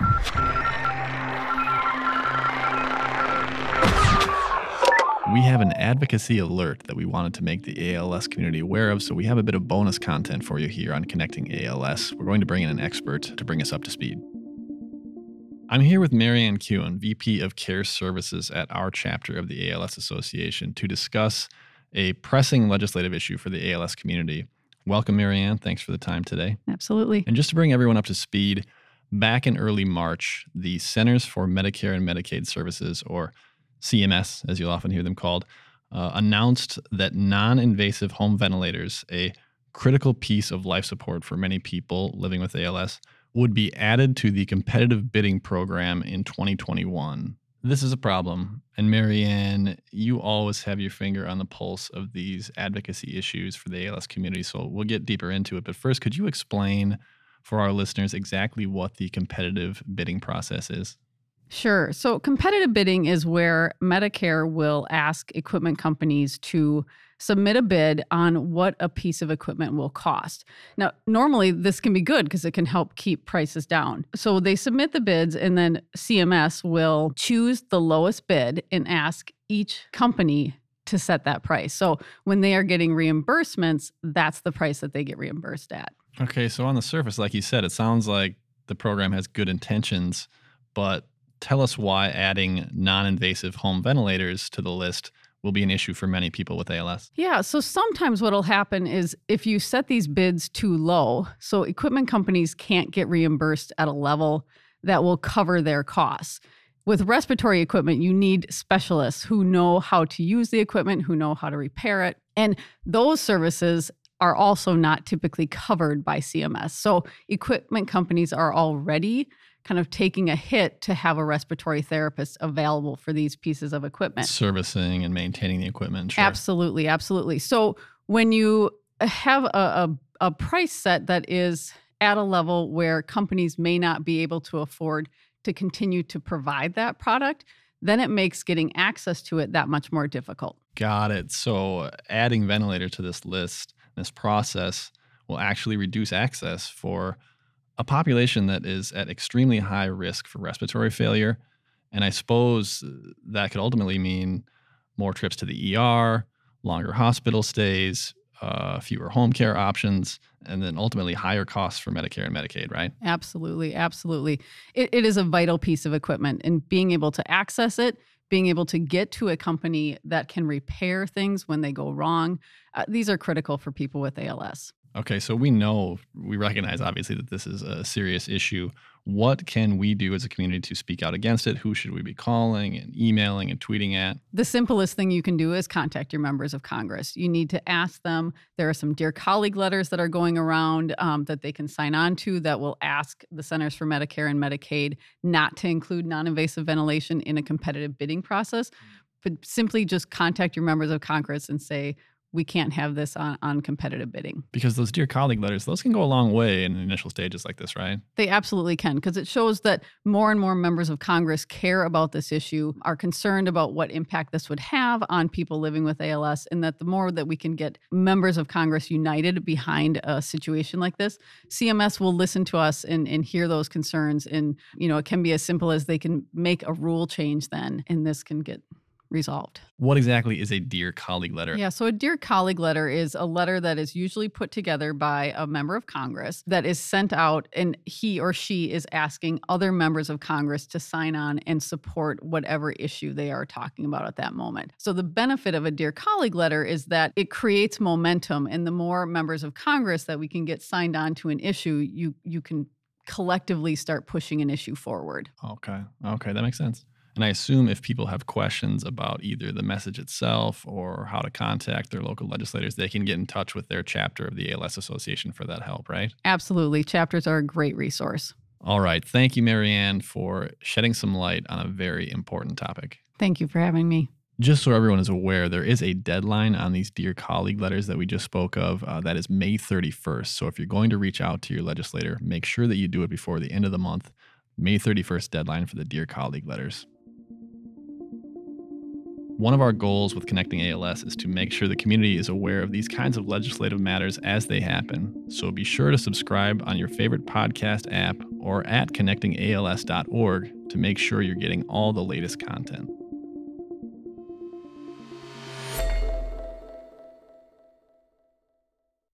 We have an advocacy alert that we wanted to make the ALS community aware of, so we have a bit of bonus content for you here on Connecting ALS. We're going to bring in an expert to bring us up to speed. I'm here with Marianne Kuhn, VP of Care Services at our chapter of the ALS Association, to discuss a pressing legislative issue for the ALS community. Welcome, Marianne. Thanks for the time today. Absolutely. And just to bring everyone up to speed, back in early March, the Centers for Medicare and Medicaid Services, or CMS, as you'll often hear them called, uh, announced that non invasive home ventilators, a critical piece of life support for many people living with ALS, would be added to the competitive bidding program in 2021. This is a problem. And Marianne, you always have your finger on the pulse of these advocacy issues for the ALS community. So we'll get deeper into it. But first, could you explain for our listeners exactly what the competitive bidding process is? Sure. So, competitive bidding is where Medicare will ask equipment companies to submit a bid on what a piece of equipment will cost. Now, normally this can be good because it can help keep prices down. So, they submit the bids, and then CMS will choose the lowest bid and ask each company to set that price. So, when they are getting reimbursements, that's the price that they get reimbursed at. Okay. So, on the surface, like you said, it sounds like the program has good intentions, but tell us why adding non invasive home ventilators to the list will be an issue for many people with ALS. Yeah, so sometimes what'll happen is if you set these bids too low, so equipment companies can't get reimbursed at a level that will cover their costs. With respiratory equipment, you need specialists who know how to use the equipment, who know how to repair it. And those services are also not typically covered by CMS. So equipment companies are already kind of taking a hit to have a respiratory therapist available for these pieces of equipment. Servicing and maintaining the equipment. Sure. Absolutely, absolutely. So when you have a, a, a price set that is at a level where companies may not be able to afford to continue to provide that product, then it makes getting access to it that much more difficult. Got it. So adding ventilator to this list, this process will actually reduce access for a population that is at extremely high risk for respiratory failure. And I suppose uh, that could ultimately mean more trips to the ER, longer hospital stays, uh, fewer home care options, and then ultimately higher costs for Medicare and Medicaid, right? Absolutely. Absolutely. It, it is a vital piece of equipment, and being able to access it, being able to get to a company that can repair things when they go wrong, uh, these are critical for people with ALS. Okay, so we know, we recognize obviously that this is a serious issue. What can we do as a community to speak out against it? Who should we be calling and emailing and tweeting at? The simplest thing you can do is contact your members of Congress. You need to ask them. There are some Dear Colleague letters that are going around um, that they can sign on to that will ask the Centers for Medicare and Medicaid not to include non invasive ventilation in a competitive bidding process, but simply just contact your members of Congress and say, we can't have this on, on competitive bidding. Because those dear colleague letters, those can go a long way in initial stages like this, right? They absolutely can, because it shows that more and more members of Congress care about this issue, are concerned about what impact this would have on people living with ALS, and that the more that we can get members of Congress united behind a situation like this, CMS will listen to us and, and hear those concerns. And, you know, it can be as simple as they can make a rule change then, and this can get resolved. What exactly is a Dear Colleague letter? Yeah, so a Dear Colleague letter is a letter that is usually put together by a member of Congress that is sent out, and he or she is asking other members of Congress to sign on and support whatever issue they are talking about at that moment. So the benefit of a Dear Colleague letter is that it creates momentum, and the more members of Congress that we can get signed on to an issue, you you can collectively start pushing an issue forward. Okay. Okay, that makes sense. And I assume if people have questions about either the message itself or how to contact their local legislators, they can get in touch with their chapter of the ALS Association for that help, right? Absolutely. Chapters are a great resource. All right. Thank you, Marianne, for shedding some light on a very important topic. Thank you for having me. Just so everyone is aware, there is a deadline on these Dear Colleague letters that we just spoke of. Uh, that is May 31st. So if you're going to reach out to your legislator, make sure that you do it before the end of the month. May 31st deadline for the Dear Colleague letters. One of our goals with Connecting ALS is to make sure the community is aware of these kinds of legislative matters as they happen. So be sure to subscribe on your favorite podcast app or at connectingals.org to make sure you're getting all the latest content.